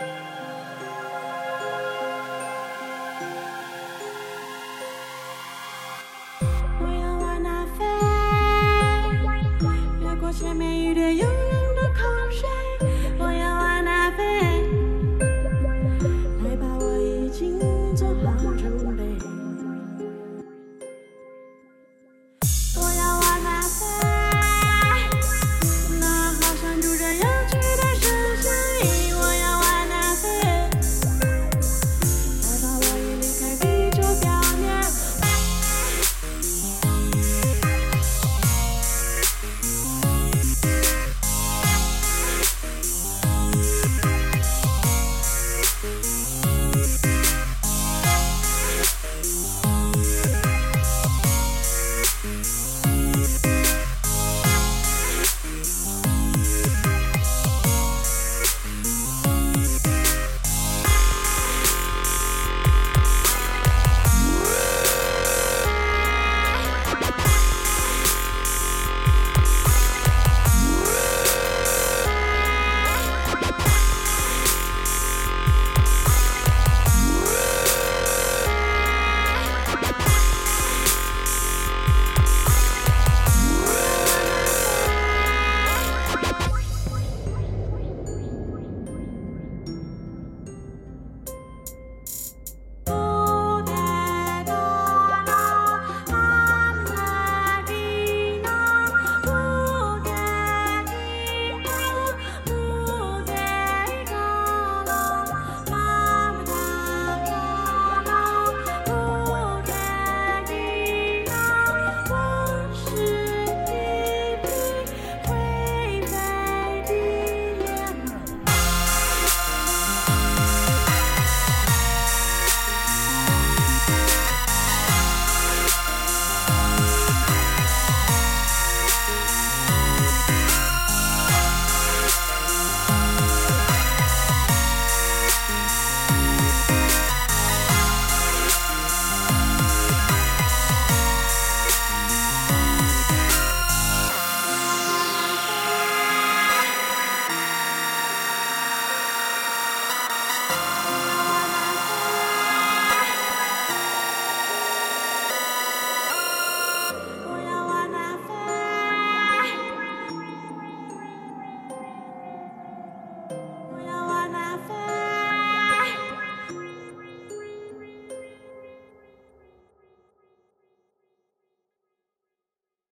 我要往哪飞？越过前面一片悠远的空。我要往哪飞？害怕我已经做好准备。我要往哪飞？那好像住着有趣的神仙。